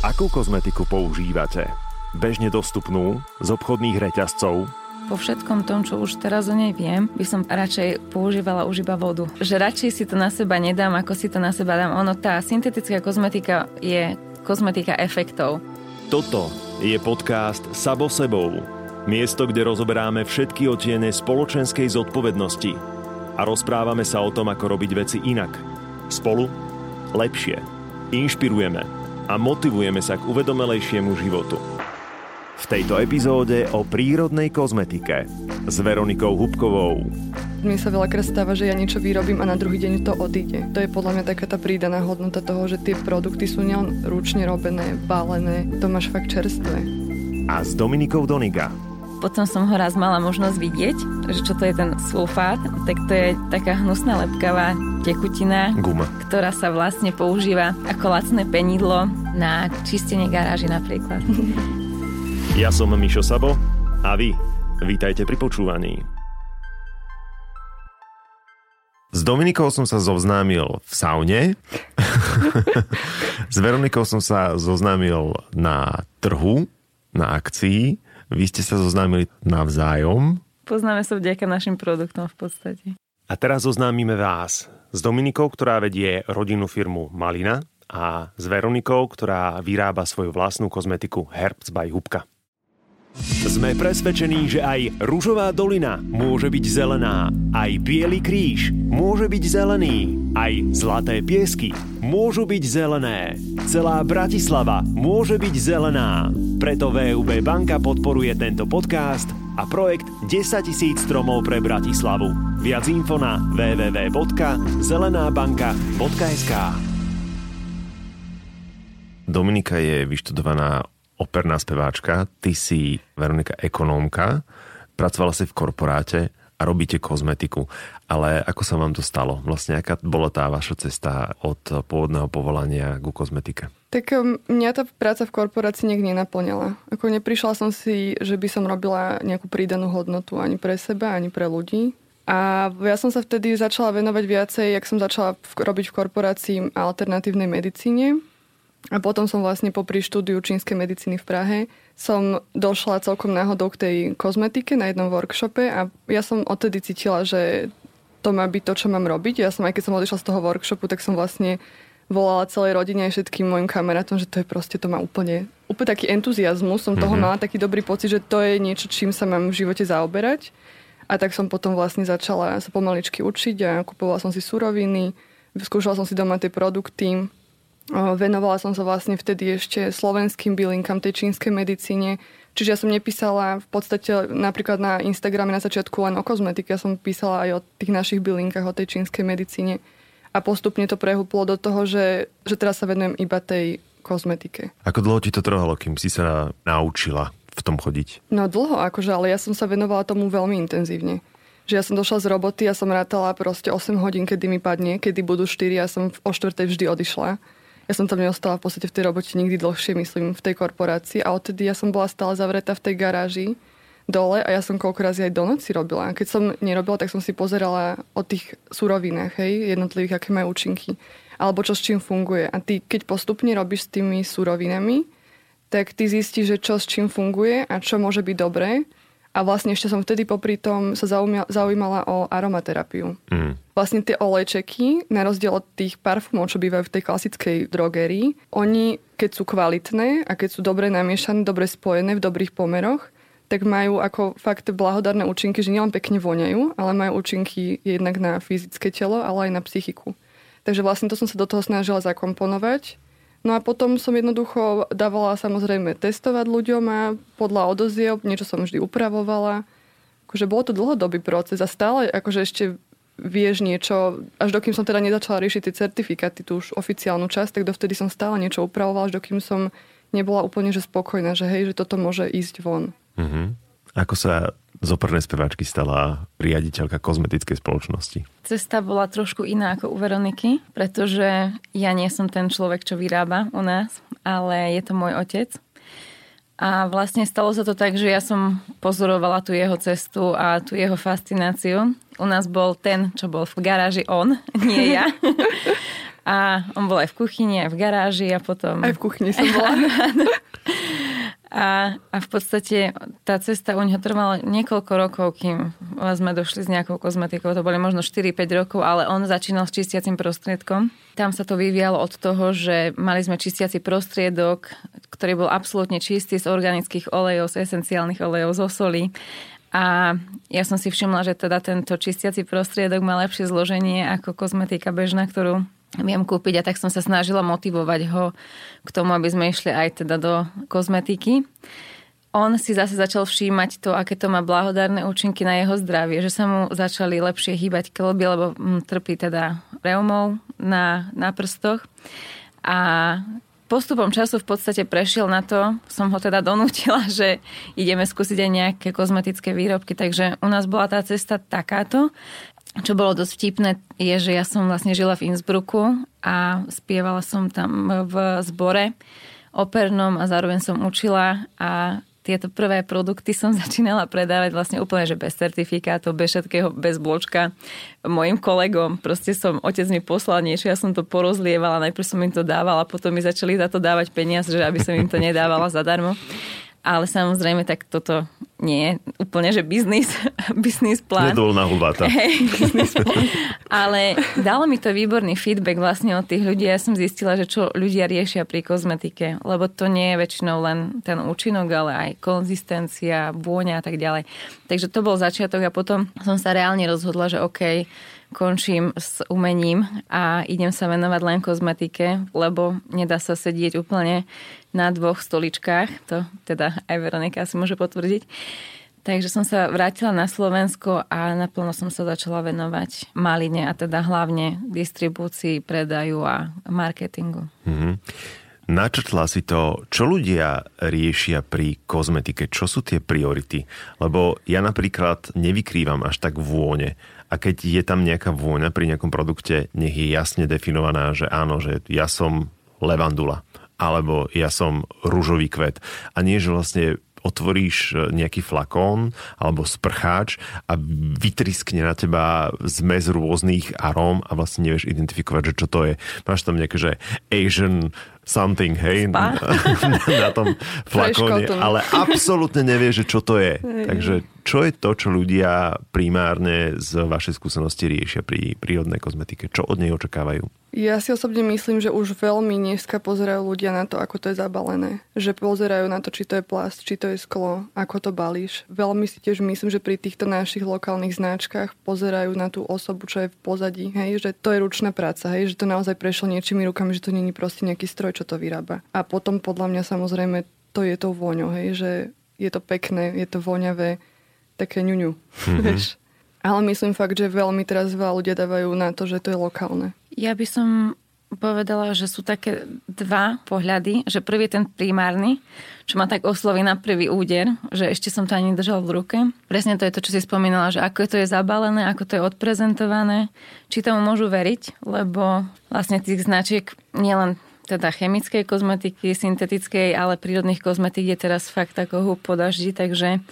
Akú kozmetiku používate? Bežne dostupnú, z obchodných reťazcov, po všetkom tom, čo už teraz o nej viem, by som radšej používala už iba vodu. Že radšej si to na seba nedám, ako si to na seba dám. Ono, tá syntetická kozmetika je kozmetika efektov. Toto je podcast Sabo sebou. Miesto, kde rozoberáme všetky otiene spoločenskej zodpovednosti a rozprávame sa o tom, ako robiť veci inak. Spolu lepšie. Inšpirujeme a motivujeme sa k uvedomelejšiemu životu. V tejto epizóde o prírodnej kozmetike s Veronikou Hubkovou. Mne sa veľakrát stáva, že ja niečo vyrobím a na druhý deň to odíde. To je podľa mňa taká tá prídaná hodnota toho, že tie produkty sú nielen ručne robené, bálené, to máš fakt čerstvé. A s Dominikou Doniga. Potom som ho raz mala možnosť vidieť, že čo to je ten sulfát, tak to je taká hnusná lepkavá tekutina, Guma. ktorá sa vlastne používa ako lacné penidlo na čistenie garáži napríklad. Ja som Mišo Sabo a vy vítajte pri počúvaní. S Dominikou som sa zoznámil v saune. S Veronikou som sa zoznámil na trhu, na akcii. Vy ste sa zoznámili navzájom. Poznáme sa vďaka našim produktom v podstate. A teraz zoznámime vás s Dominikou, ktorá vedie rodinnú firmu Malina a s Veronikou, ktorá vyrába svoju vlastnú kozmetiku Herbs by Hubka. Sme presvedčení, že aj rúžová dolina môže byť zelená, aj biely kríž môže byť zelený, aj zlaté piesky môžu byť zelené. Celá Bratislava môže byť zelená. Preto VUB banka podporuje tento podcast a projekt 10 tisíc stromov pre Bratislavu. Viac info na www.zelenabanka.sk Dominika je vyštudovaná operná speváčka, ty si Veronika ekonómka, pracovala si v korporáte a robíte kozmetiku. Ale ako sa vám to stalo? Vlastne aká bola tá vaša cesta od pôvodného povolania ku kozmetike? Tak um, mňa tá práca v korporácii niekde nenaplňala. Ako neprišla som si, že by som robila nejakú prídanú hodnotu ani pre seba, ani pre ľudí. A ja som sa vtedy začala venovať viacej, jak som začala robiť v korporácii alternatívnej medicíne a potom som vlastne popri štúdiu čínskej medicíny v Prahe som došla celkom náhodou k tej kozmetike na jednom workshope a ja som odtedy cítila, že to má byť to, čo mám robiť. Ja som, aj keď som odišla z toho workshopu, tak som vlastne volala celej rodine aj všetkým mojim kamarátom, že to je proste, to má úplne, úplne taký entuziasmus. Som toho mm-hmm. mala taký dobrý pocit, že to je niečo, čím sa mám v živote zaoberať. A tak som potom vlastne začala sa pomaličky učiť a kupovala som si suroviny, skúšala som si doma tie produkty, Venovala som sa vlastne vtedy ešte slovenským bylinkám tej čínskej medicíne. Čiže ja som nepísala v podstate napríklad na Instagrame na začiatku len o kozmetike, ja som písala aj o tých našich bylinkách, o tej čínskej medicíne. A postupne to prehúplo do toho, že, že teraz sa venujem iba tej kozmetike. Ako dlho ti to trvalo, kým si sa naučila v tom chodiť? No dlho, akože, ale ja som sa venovala tomu veľmi intenzívne že ja som došla z roboty, ja som rátala proste 8 hodín, kedy mi padne, kedy budú 4, ja som o 4 vždy odišla ja som tam neostala v podstate v tej robote nikdy dlhšie, myslím, v tej korporácii a odtedy ja som bola stále zavretá v tej garáži dole a ja som koľko razy aj do noci robila. Keď som nerobila, tak som si pozerala o tých surovinách, hej, jednotlivých, aké majú účinky. Alebo čo s čím funguje. A ty, keď postupne robíš s tými surovinami, tak ty zistíš, že čo s čím funguje a čo môže byť dobré a vlastne ešte som vtedy popri tom sa zaujímala o aromaterapiu. Mm. Vlastne tie olejčeky, na rozdiel od tých parfumov, čo bývajú v tej klasickej drogerii, oni, keď sú kvalitné a keď sú dobre namiešané, dobre spojené v dobrých pomeroch, tak majú ako fakt blahodárne účinky, že nielen pekne voňajú, ale majú účinky jednak na fyzické telo, ale aj na psychiku. Takže vlastne to som sa do toho snažila zakomponovať No a potom som jednoducho dávala samozrejme testovať ľuďom a podľa odozieb niečo som vždy upravovala. Akože bolo to dlhodobý proces a stále akože ešte vieš niečo, až dokým som teda nezačala riešiť tie certifikáty, tú už oficiálnu časť, tak dovtedy som stále niečo upravovala, až dokým som nebola úplne že spokojná, že hej, že toto môže ísť von. Mm-hmm. Ako sa z opernej speváčky stala riaditeľka kozmetickej spoločnosti? Cesta bola trošku iná ako u Veroniky, pretože ja nie som ten človek, čo vyrába u nás, ale je to môj otec. A vlastne stalo sa to tak, že ja som pozorovala tú jeho cestu a tú jeho fascináciu. U nás bol ten, čo bol v garáži on, nie ja. A on bol aj v kuchyni, aj v garáži a potom... Aj v kuchyni som bola. A, a v podstate tá cesta u neho trvala niekoľko rokov, kým sme došli s nejakou kozmetikou. To boli možno 4-5 rokov, ale on začínal s čistiacim prostriedkom. Tam sa to vyvíjalo od toho, že mali sme čistiaci prostriedok, ktorý bol absolútne čistý z organických olejov, z esenciálnych olejov, zo soli. A ja som si všimla, že teda tento čistiaci prostriedok má lepšie zloženie ako kozmetika bežná, ktorú viem kúpiť a tak som sa snažila motivovať ho k tomu, aby sme išli aj teda do kozmetiky. On si zase začal všímať to, aké to má blahodárne účinky na jeho zdravie, že sa mu začali lepšie hýbať klby, lebo mm, trpí teda reumou na, na prstoch. A postupom času v podstate prešiel na to, som ho teda donútila, že ideme skúsiť aj nejaké kozmetické výrobky, takže u nás bola tá cesta takáto čo bolo dosť vtipné, je, že ja som vlastne žila v Innsbrucku a spievala som tam v zbore opernom a zároveň som učila a tieto prvé produkty som začínala predávať vlastne úplne, že bez certifikátov, bez všetkého, bez bločka mojim kolegom. Proste som, otec mi poslal niečo, ja som to porozlievala, najprv som im to dávala, potom mi začali za to dávať peniaze, že aby som im to nedávala zadarmo. Ale samozrejme, tak toto nie je úplne, že biznis, biznis plán. Nedolná hulváta. Hey, Ale dalo mi to výborný feedback vlastne od tých ľudí. Ja som zistila, že čo ľudia riešia pri kozmetike, lebo to nie je väčšinou len ten účinok, ale aj konzistencia, vôňa a tak ďalej. Takže to bol začiatok a potom som sa reálne rozhodla, že OK, končím s umením a idem sa venovať len kozmetike, lebo nedá sa sedieť úplne na dvoch stoličkách. To teda aj Veronika si môže potvrdiť. Takže som sa vrátila na Slovensko a naplno som sa začala venovať maline a teda hlavne distribúcii, predaju a marketingu. Mm-hmm. Načrtla si to, čo ľudia riešia pri kozmetike, čo sú tie priority. Lebo ja napríklad nevykrývam až tak vône a keď je tam nejaká vôňa pri nejakom produkte, nech je jasne definovaná, že áno, že ja som levandula alebo ja som rúžový kvet. A nie, že vlastne otvoríš e, nejaký flakón alebo sprcháč a vytriskne na teba zmes rôznych aróm a vlastne nevieš identifikovať, že čo to je. Máš tam nejaké, že Asian something, hej, na, na tom flakóne, ale absolútne nevie, že čo to je. Takže čo je to, čo ľudia primárne z vašej skúsenosti riešia pri prírodnej kozmetike? Čo od nej očakávajú? Ja si osobne myslím, že už veľmi dneska pozerajú ľudia na to, ako to je zabalené. Že pozerajú na to, či to je plast, či to je sklo, ako to balíš. Veľmi si tiež myslím, že pri týchto našich lokálnych značkách pozerajú na tú osobu, čo je v pozadí. Hej, že to je ručná práca, hej, že to naozaj prešlo niečimi rukami, že to není proste nejaký stroj, čo to vyrába. A potom podľa mňa samozrejme to je tou voňou, hej, že je to pekné, je to voňavé, také ňuňu, mm-hmm. Ale myslím fakt, že veľmi teraz veľa ľudia dávajú na to, že to je lokálne. Ja by som povedala, že sú také dva pohľady, že prvý je ten primárny, čo ma tak osloví na prvý úder, že ešte som to ani držal v ruke. Presne to je to, čo si spomínala, že ako to je zabalené, ako to je odprezentované, či tomu môžu veriť, lebo vlastne tých značiek nielen teda chemickej kozmetiky, syntetickej, ale prírodných kozmetík je teraz fakt ako húb po daždi, takže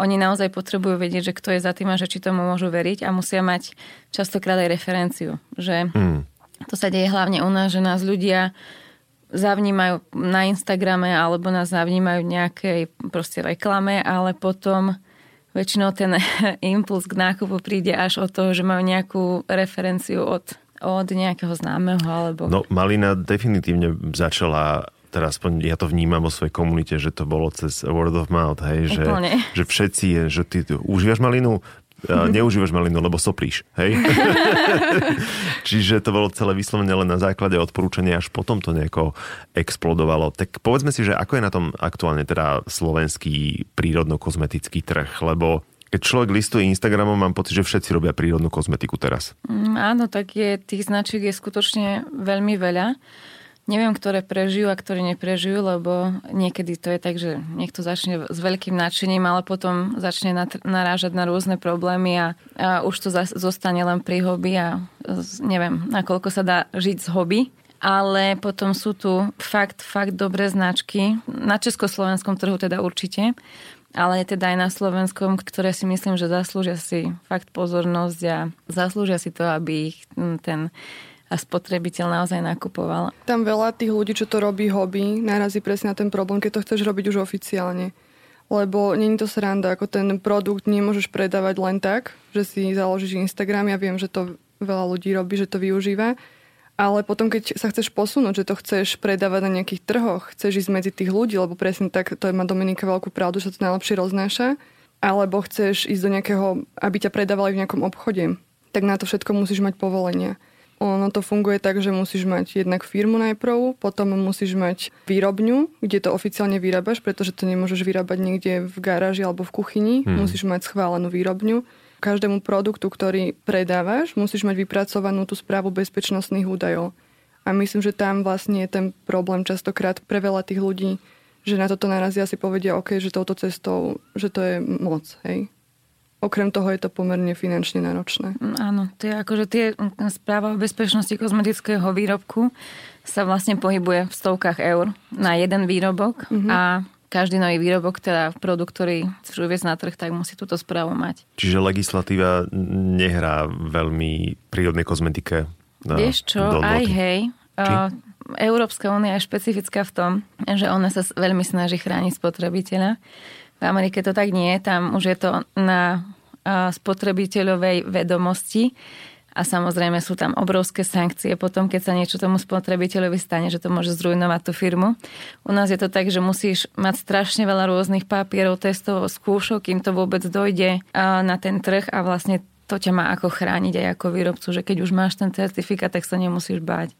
oni naozaj potrebujú vedieť, že kto je za tým a že či tomu môžu veriť a musia mať častokrát aj referenciu. Že mm. To sa deje hlavne u nás, že nás ľudia zavnímajú na Instagrame alebo nás zavnímajú nejakej proste reklame, ale potom väčšinou ten impuls k nákupu príde až od toho, že majú nejakú referenciu od od nejakého známeho alebo... No, Malina definitívne začala teraz aspoň ja to vnímam vo svojej komunite, že to bolo cez word of mouth, hej, že, že všetci je, že ty užívaš malinu, a neužívaš malinu, lebo soplíš, hej? Čiže to bolo celé vyslovene len na základe odporúčania, až potom to nejako explodovalo. Tak povedzme si, že ako je na tom aktuálne teda slovenský prírodno-kozmetický trh, lebo keď človek listuje Instagramom, mám pocit, že všetci robia prírodnú kozmetiku teraz. Mm, áno, tak je, tých značiek je skutočne veľmi veľa. Neviem, ktoré prežijú a ktoré neprežijú, lebo niekedy to je tak, že niekto začne s veľkým nadšením, ale potom začne narážať na rôzne problémy a, a už to zostane len pri hobby a neviem, nakoľko sa dá žiť z hobby ale potom sú tu fakt, fakt dobré značky. Na československom trhu teda určite ale teda aj na Slovenskom, ktoré si myslím, že zaslúžia si fakt pozornosť a zaslúžia si to, aby ich ten a spotrebiteľ naozaj nakupoval. Tam veľa tých ľudí, čo to robí hobby, narazí presne na ten problém, keď to chceš robiť už oficiálne. Lebo není to sranda, ako ten produkt nemôžeš predávať len tak, že si založíš Instagram. Ja viem, že to veľa ľudí robí, že to využíva. Ale potom, keď sa chceš posunúť, že to chceš predávať na nejakých trhoch, chceš ísť medzi tých ľudí, lebo presne tak, to má Dominika veľkú pravdu, že sa to najlepšie roznáša, alebo chceš ísť do nejakého, aby ťa predávali v nejakom obchode, tak na to všetko musíš mať povolenia. Ono to funguje tak, že musíš mať jednak firmu najprv, potom musíš mať výrobňu, kde to oficiálne vyrábaš, pretože to nemôžeš vyrábať niekde v garáži alebo v kuchyni. Hmm. Musíš mať schválenú výrobňu. Každému produktu, ktorý predávaš, musíš mať vypracovanú tú správu bezpečnostných údajov. A myslím, že tam vlastne je ten problém častokrát pre veľa tých ľudí, že na toto narazia si povedia, OK, že touto cestou, že to je moc, hej. Okrem toho je to pomerne finančne náročné. Mm, áno, to je ako, že tie mm, správa o bezpečnosti kozmetického výrobku sa vlastne pohybuje v stovkách eur na jeden výrobok mm-hmm. a každý nový výrobok, teda produkt, ktorý chceš uviezť na trh, tak musí túto správu mať. Čiže legislatíva nehrá veľmi prírodnej kozmetike na Vieš čo, aj hej. Či? Európska únia je špecifická v tom, že ona sa veľmi snaží chrániť spotrebiteľa v Amerike to tak nie, tam už je to na spotrebiteľovej vedomosti a samozrejme sú tam obrovské sankcie potom, keď sa niečo tomu spotrebiteľovi stane, že to môže zrujnovať tú firmu. U nás je to tak, že musíš mať strašne veľa rôznych papierov, testov, skúšok, kým to vôbec dojde na ten trh a vlastne to ťa má ako chrániť aj ako výrobcu, že keď už máš ten certifikát, tak sa nemusíš báť.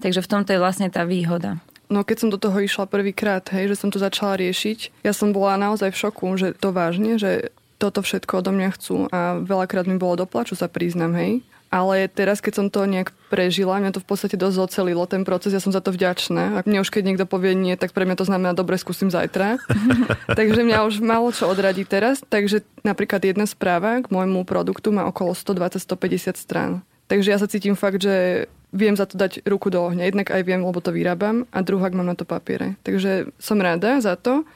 Takže v tomto je vlastne tá výhoda. No keď som do toho išla prvýkrát, hej, že som to začala riešiť, ja som bola naozaj v šoku, že to vážne, že toto všetko odo mňa chcú a veľakrát mi bolo doplaču sa priznám, hej. Ale teraz, keď som to nejak prežila, mňa to v podstate dosť ocelilo, ten proces, ja som za to vďačná. Ak mne už keď niekto povie nie, tak pre mňa to znamená, dobre, skúsim zajtra. takže mňa už malo čo odradí teraz. Takže napríklad jedna správa k môjmu produktu má okolo 120-150 strán. Takže ja sa cítim fakt, že viem za to dať ruku do ohňa. Jednak aj viem, lebo to vyrábam a druhák mám na to papiere. Takže som rada za to,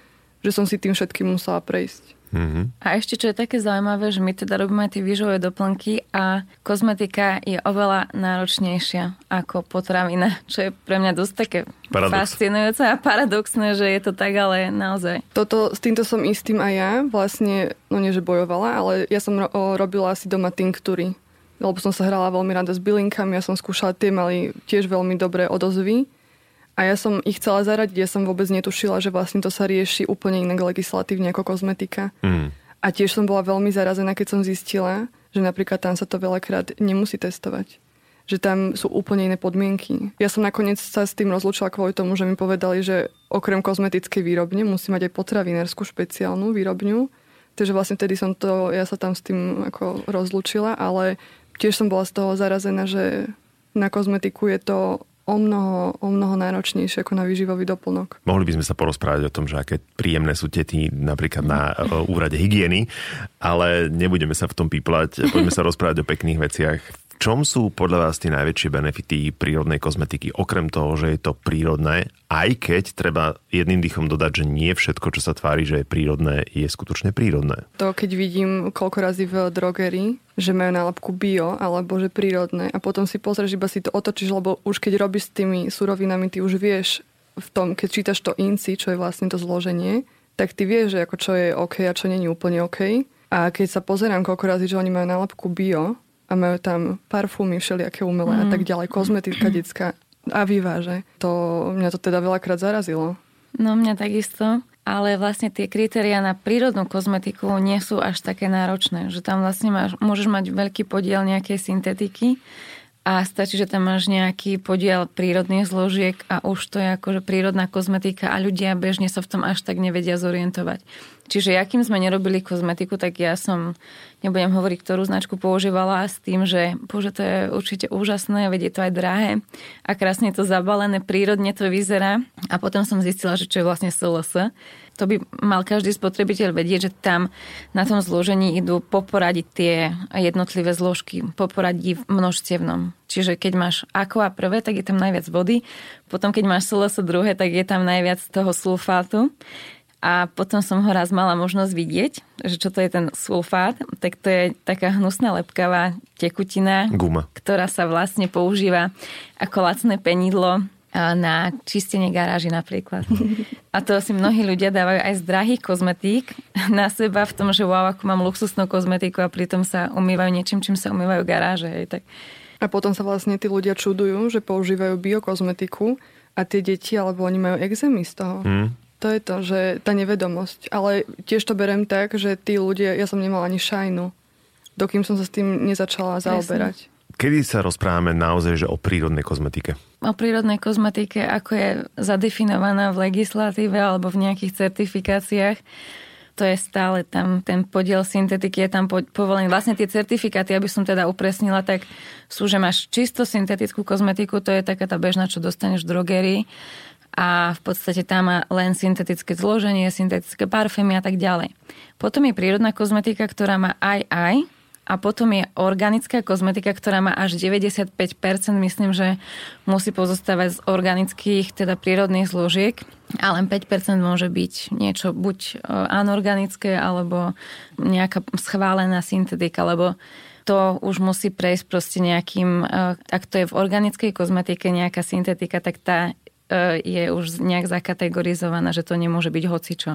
že som si tým všetkým musela prejsť. Mm-hmm. A ešte, čo je také zaujímavé, že my teda robíme tie výživové doplnky a kozmetika je oveľa náročnejšia ako potravina, čo je pre mňa dosť také Paradox. fascinujúce a paradoxné, že je to tak, ale naozaj. Toto, s týmto som istým aj ja, vlastne, no nie, že bojovala, ale ja som ro- robila asi doma tinktúry lebo som sa hrala veľmi rada s bylinkami, ja som skúšala, tie mali tiež veľmi dobré odozvy. A ja som ich chcela zaradiť, ja som vôbec netušila, že vlastne to sa rieši úplne inak legislatívne ako kozmetika. Mm. A tiež som bola veľmi zarazená, keď som zistila, že napríklad tam sa to veľakrát nemusí testovať. Že tam sú úplne iné podmienky. Ja som nakoniec sa s tým rozlúčila kvôli tomu, že mi povedali, že okrem kozmetickej výrobne musí mať aj potravinárskú špeciálnu výrobňu. Takže vlastne vtedy som to, ja sa tam s tým ako rozlúčila, ale tiež som bola z toho zarazená, že na kozmetiku je to o mnoho, o mnoho náročnejšie ako na výživový doplnok. Mohli by sme sa porozprávať o tom, že aké príjemné sú tety napríklad na e, úrade hygieny, ale nebudeme sa v tom píplať. Poďme sa rozprávať o pekných veciach čom sú podľa vás tie najväčšie benefity prírodnej kozmetiky, okrem toho, že je to prírodné, aj keď treba jedným dýchom dodať, že nie všetko, čo sa tvári, že je prírodné, je skutočne prírodné. To keď vidím koľko razy v drogerii, že majú nálepku bio alebo že prírodné a potom si pozrieš, iba si to otočíš, lebo už keď robíš s tými surovinami, ty už vieš v tom, keď čítaš to INCI, čo je vlastne to zloženie, tak ty vieš, že ako čo je OK a čo není úplne OK. A keď sa pozerám koľko razy, že oni majú nálepku bio, a majú tam parfúmy všelijaké umelé mm. a tak ďalej, kozmetika detská a vyváže. To mňa to teda veľakrát zarazilo. No mňa takisto, ale vlastne tie kritéria na prírodnú kozmetiku nie sú až také náročné, že tam vlastne máš, môžeš mať veľký podiel nejakej syntetiky a stačí, že tam máš nejaký podiel prírodných zložiek a už to je akože prírodná kozmetika a ľudia bežne sa v tom až tak nevedia zorientovať. Čiže akým sme nerobili kozmetiku, tak ja som, nebudem hovoriť, ktorú značku používala s tým, že bože, to je určite úžasné, vedie to aj drahé a krásne to zabalené, prírodne to vyzerá. A potom som zistila, že čo je vlastne SLS. To by mal každý spotrebiteľ vedieť, že tam na tom zložení idú poporadiť tie jednotlivé zložky, poporadí v množstevnom. Čiže keď máš aqua prvé, tak je tam najviac vody, potom keď máš SLS druhé, tak je tam najviac toho sulfátu A potom som ho raz mala možnosť vidieť, že čo to je ten sulfát, tak to je taká hnusná lepkavá tekutina, Guma. ktorá sa vlastne používa ako lacné penidlo na čistenie garáži napríklad. A to si mnohí ľudia dávajú aj z drahých kozmetík na seba v tom, že wow, ako mám luxusnú kozmetiku a pritom sa umývajú niečím, čím sa umývajú garáže. Hej, tak. A potom sa vlastne tí ľudia čudujú, že používajú biokozmetiku a tie deti, alebo oni majú exémy z toho. Hmm. To je to, že tá nevedomosť. Ale tiež to berem tak, že tí ľudia, ja som nemala ani šajnu, dokým som sa s tým nezačala zaoberať. Kedy sa rozprávame naozaj že o prírodnej kozmetike? O prírodnej kozmetike, ako je zadefinovaná v legislatíve alebo v nejakých certifikáciách, to je stále tam, ten podiel syntetiky je tam povolený. Vlastne tie certifikáty, aby som teda upresnila, tak sú, že máš čisto syntetickú kozmetiku, to je taká tá bežná, čo dostaneš v drogerii a v podstate tam má len syntetické zloženie, syntetické parfémy a tak ďalej. Potom je prírodná kozmetika, ktorá má aj aj. A potom je organická kozmetika, ktorá má až 95%, myslím, že musí pozostávať z organických, teda prírodných zložiek. A len 5% môže byť niečo buď e, anorganické alebo nejaká schválená syntetika, lebo to už musí prejsť proste nejakým, e, ak to je v organickej kozmetike nejaká syntetika, tak tá je už nejak zakategorizovaná, že to nemôže byť hocičo.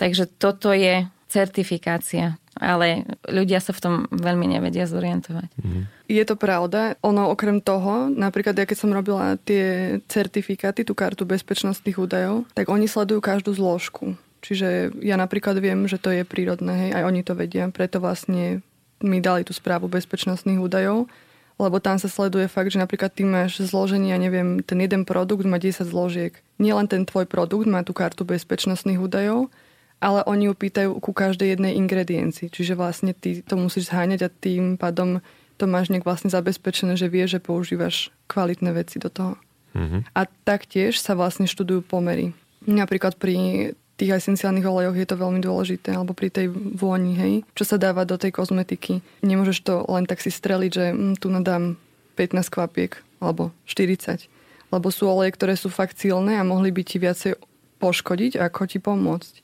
Takže toto je certifikácia, ale ľudia sa v tom veľmi nevedia zorientovať. Mm. Je to pravda. Ono okrem toho, napríklad ja keď som robila tie certifikáty, tú kartu bezpečnostných údajov, tak oni sledujú každú zložku. Čiže ja napríklad viem, že to je prírodné, hej, aj oni to vedia, preto vlastne mi dali tú správu bezpečnostných údajov lebo tam sa sleduje fakt, že napríklad ty máš zloženie, ja neviem, ten jeden produkt má 10 zložiek. Nielen ten tvoj produkt má tú kartu bezpečnostných údajov, ale oni ju pýtajú ku každej jednej ingrediencii. Čiže vlastne ty to musíš zháňať a tým pádom to máš nejak vlastne zabezpečené, že vieš, že používaš kvalitné veci do toho. Mm-hmm. A taktiež sa vlastne študujú pomery. Napríklad pri tých esenciálnych olejoch je to veľmi dôležité, alebo pri tej vôni, hej, čo sa dáva do tej kozmetiky. Nemôžeš to len tak si streliť, že hm, tu nadám 15 kvapiek, alebo 40. Lebo sú oleje, ktoré sú fakt silné a mohli by ti viacej poškodiť, ako ti pomôcť.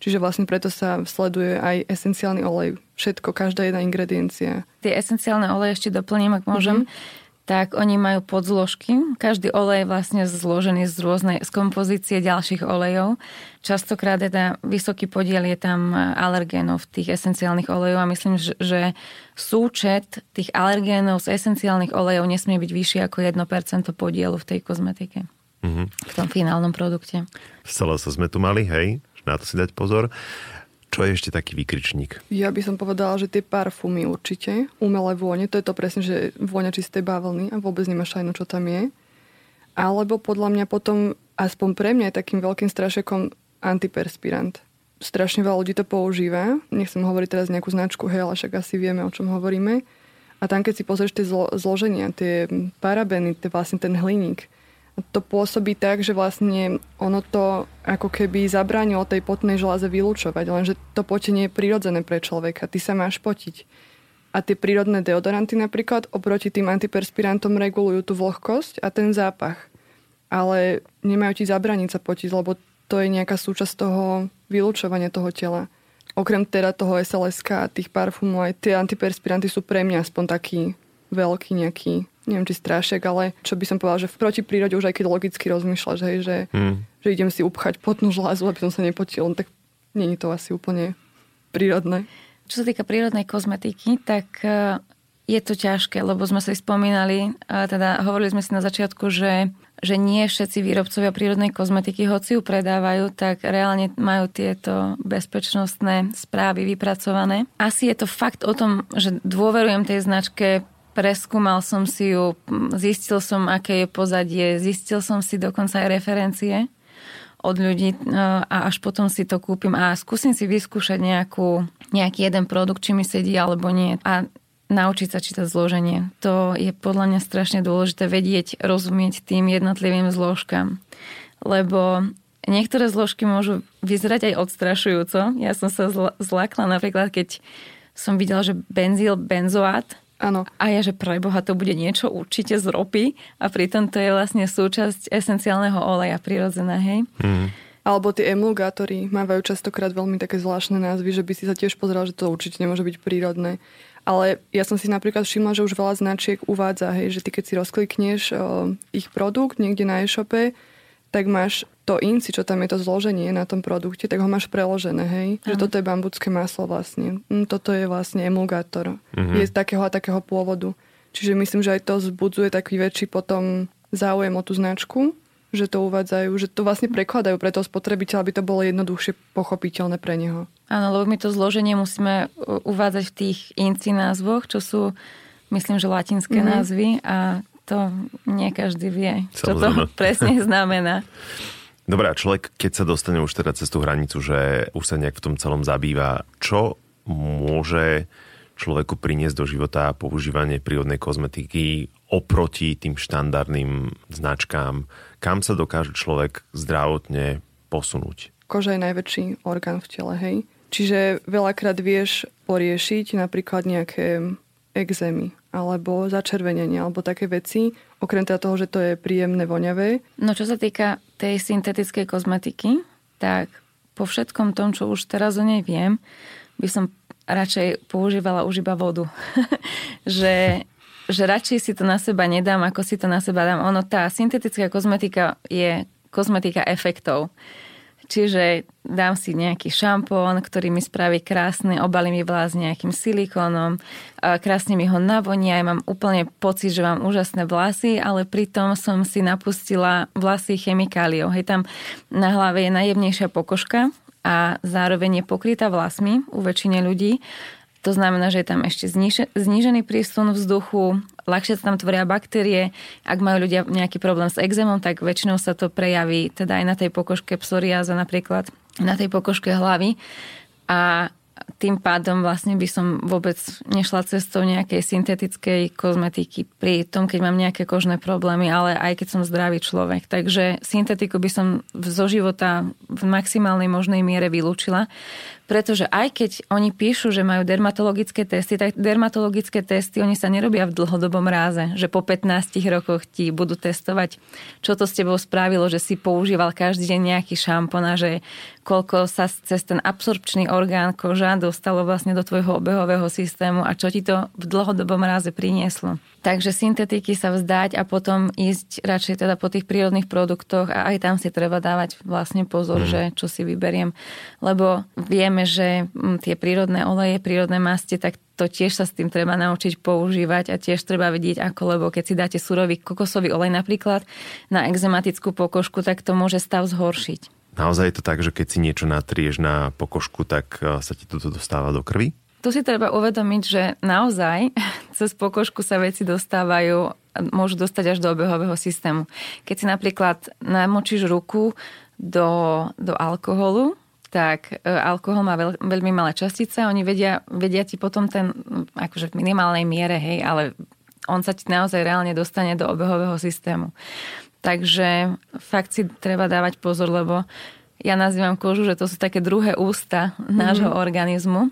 Čiže vlastne preto sa sleduje aj esenciálny olej. Všetko, každá jedna ingrediencia. Tie esenciálne oleje ešte doplním, ak môžem. Mm-hmm tak oni majú podzložky. Každý olej je vlastne zložený z rôznej z kompozície ďalších olejov. Častokrát tam vysoký podiel je tam alergénov v tých esenciálnych olejov a myslím, že súčet tých alergénov z esenciálnych olejov nesmie byť vyšší ako 1% podielu v tej kozmetike. Mm-hmm. V tom finálnom produkte. Celé sa sme tu mali, hej? Na to si dať pozor. Čo je ešte taký výkričník? Ja by som povedala, že tie parfumy určite. Umelé vône, to je to presne, že vôňa čistej bavlny a vôbec nemáš šajnu, čo tam je. Alebo podľa mňa potom, aspoň pre mňa je takým veľkým strašekom antiperspirant. Strašne veľa ľudí to používa. Nechcem hovoriť teraz nejakú značku, hej, ale však asi vieme, o čom hovoríme. A tam, keď si pozrieš tie zlo- zloženia, tie parabeny, tie vlastne ten hliník, to pôsobí tak, že vlastne ono to ako keby zabránilo tej potnej žláze vylúčovať, lenže to potenie je prirodzené pre človeka. Ty sa máš potiť. A tie prírodné deodoranty napríklad oproti tým antiperspirantom regulujú tú vlhkosť a ten zápach. Ale nemajú ti zabraniť sa potiť, lebo to je nejaká súčasť toho vylúčovania toho tela. Okrem teda toho SLSK a tých parfumov, aj tie antiperspiranty sú pre mňa aspoň taký veľký nejaký neviem či strášek, ale čo by som povedala, že v proti prírode už aj keď logicky rozmýšľaš, hej, že, hmm. že idem si upchať potnú žlázu, aby som sa nepotil, tak není to asi úplne prírodné. Čo sa týka prírodnej kozmetiky, tak e, je to ťažké, lebo sme si spomínali, teda hovorili sme si na začiatku, že, že nie všetci výrobcovia prírodnej kozmetiky, hoci ju predávajú, tak reálne majú tieto bezpečnostné správy vypracované. Asi je to fakt o tom, že dôverujem tej značke preskúmal som si ju, zistil som, aké je pozadie, zistil som si dokonca aj referencie od ľudí e, a až potom si to kúpim a skúsim si vyskúšať nejakú, nejaký jeden produkt, či mi sedí alebo nie. A naučiť sa čítať zloženie. To je podľa mňa strašne dôležité vedieť, rozumieť tým jednotlivým zložkám. Lebo niektoré zložky môžu vyzerať aj odstrašujúco. Ja som sa zlakla napríklad, keď som videla, že benzíl benzoát Áno. A ja, že pre Boha to bude niečo určite z ropy a pritom to je vlastne súčasť esenciálneho oleja prirodzené, hej? Mm. Alebo tie emulgátory mávajú častokrát veľmi také zvláštne názvy, že by si sa tiež pozrel, že to určite nemôže byť prírodné. Ale ja som si napríklad všimla, že už veľa značiek uvádza, hej, že ty keď si rozklikneš o, ich produkt niekde na e-shope, tak máš to inci, čo tam je to zloženie na tom produkte, tak ho máš preložené, hej? Aha. Že toto je bambucké maslo vlastne. Mm, toto je vlastne emulgátor. Uh-huh. Je z takého a takého pôvodu. Čiže myslím, že aj to zbudzuje taký väčší potom záujem o tú značku že to uvádzajú, že to vlastne prekladajú pre toho spotrebiteľa, aby to bolo jednoduchšie pochopiteľné pre neho. Áno, lebo my to zloženie musíme uvádzať v tých inci názvoch, čo sú, myslím, že latinské mm-hmm. názvy a to nie každý vie, čo to presne znamená. Dobre, a človek, keď sa dostane už teda cez tú hranicu, že už sa nejak v tom celom zabýva, čo môže človeku priniesť do života používanie prírodnej kozmetiky oproti tým štandardným značkám, kam sa dokáže človek zdravotne posunúť? Koža je najväčší orgán v tele, hej. Čiže veľakrát vieš poriešiť napríklad nejaké exémy alebo začervenenie alebo také veci, okrem teda toho, že to je príjemné, voňavé. No čo sa týka tej syntetickej kozmetiky, tak po všetkom tom, čo už teraz o nej viem, by som radšej používala už iba vodu. že že radšej si to na seba nedám, ako si to na seba dám. Ono, tá syntetická kozmetika je kozmetika efektov. Čiže dám si nejaký šampón, ktorý mi spraví krásne, obalím mi vlas nejakým silikónom, krásne mi ho navonia, ja mám úplne pocit, že mám úžasné vlasy, ale pritom som si napustila vlasy chemikáliou. Hej, tam na hlave je najjemnejšia pokožka a zároveň je pokrytá vlasmi u väčšine ľudí to znamená, že je tam ešte znížený prísun vzduchu, ľahšie sa tam tvoria baktérie. Ak majú ľudia nejaký problém s exémom, tak väčšinou sa to prejaví teda aj na tej pokožke psoriáza napríklad, na tej pokožke hlavy. A tým pádom vlastne by som vôbec nešla cestou nejakej syntetickej kozmetiky pri tom, keď mám nejaké kožné problémy, ale aj keď som zdravý človek. Takže syntetiku by som zo života v maximálnej možnej miere vylúčila, pretože aj keď oni píšu, že majú dermatologické testy, tak dermatologické testy, oni sa nerobia v dlhodobom ráze, že po 15 rokoch ti budú testovať, čo to s tebou spravilo, že si používal každý deň nejaký šampón a že koľko sa cez ten absorpčný orgán koža dostalo vlastne do tvojho obehového systému a čo ti to v dlhodobom ráze prinieslo. Takže syntetiky sa vzdať a potom ísť radšej teda po tých prírodných produktoch a aj tam si treba dávať vlastne pozor, mm. že čo si vyberiem. Lebo vieme, že mm, tie prírodné oleje, prírodné masti, tak to tiež sa s tým treba naučiť používať a tiež treba vidieť ako, lebo keď si dáte surový kokosový olej napríklad na exematickú pokožku, tak to môže stav zhoršiť. Naozaj je to tak, že keď si niečo natrieš na pokožku, tak eh, sa ti toto dostáva do krvi? Tu si treba uvedomiť, že naozaj cez pokožku sa veci dostávajú, môžu dostať až do obehového systému. Keď si napríklad namočíš ruku do, do alkoholu, tak e, alkohol má veľ, veľmi malé častice, oni vedia, vedia ti potom ten, akože v minimálnej miere, hej, ale on sa ti naozaj reálne dostane do obehového systému. Takže fakt si treba dávať pozor, lebo ja nazývam kožu, že to sú také druhé ústa nášho mm-hmm. organizmu.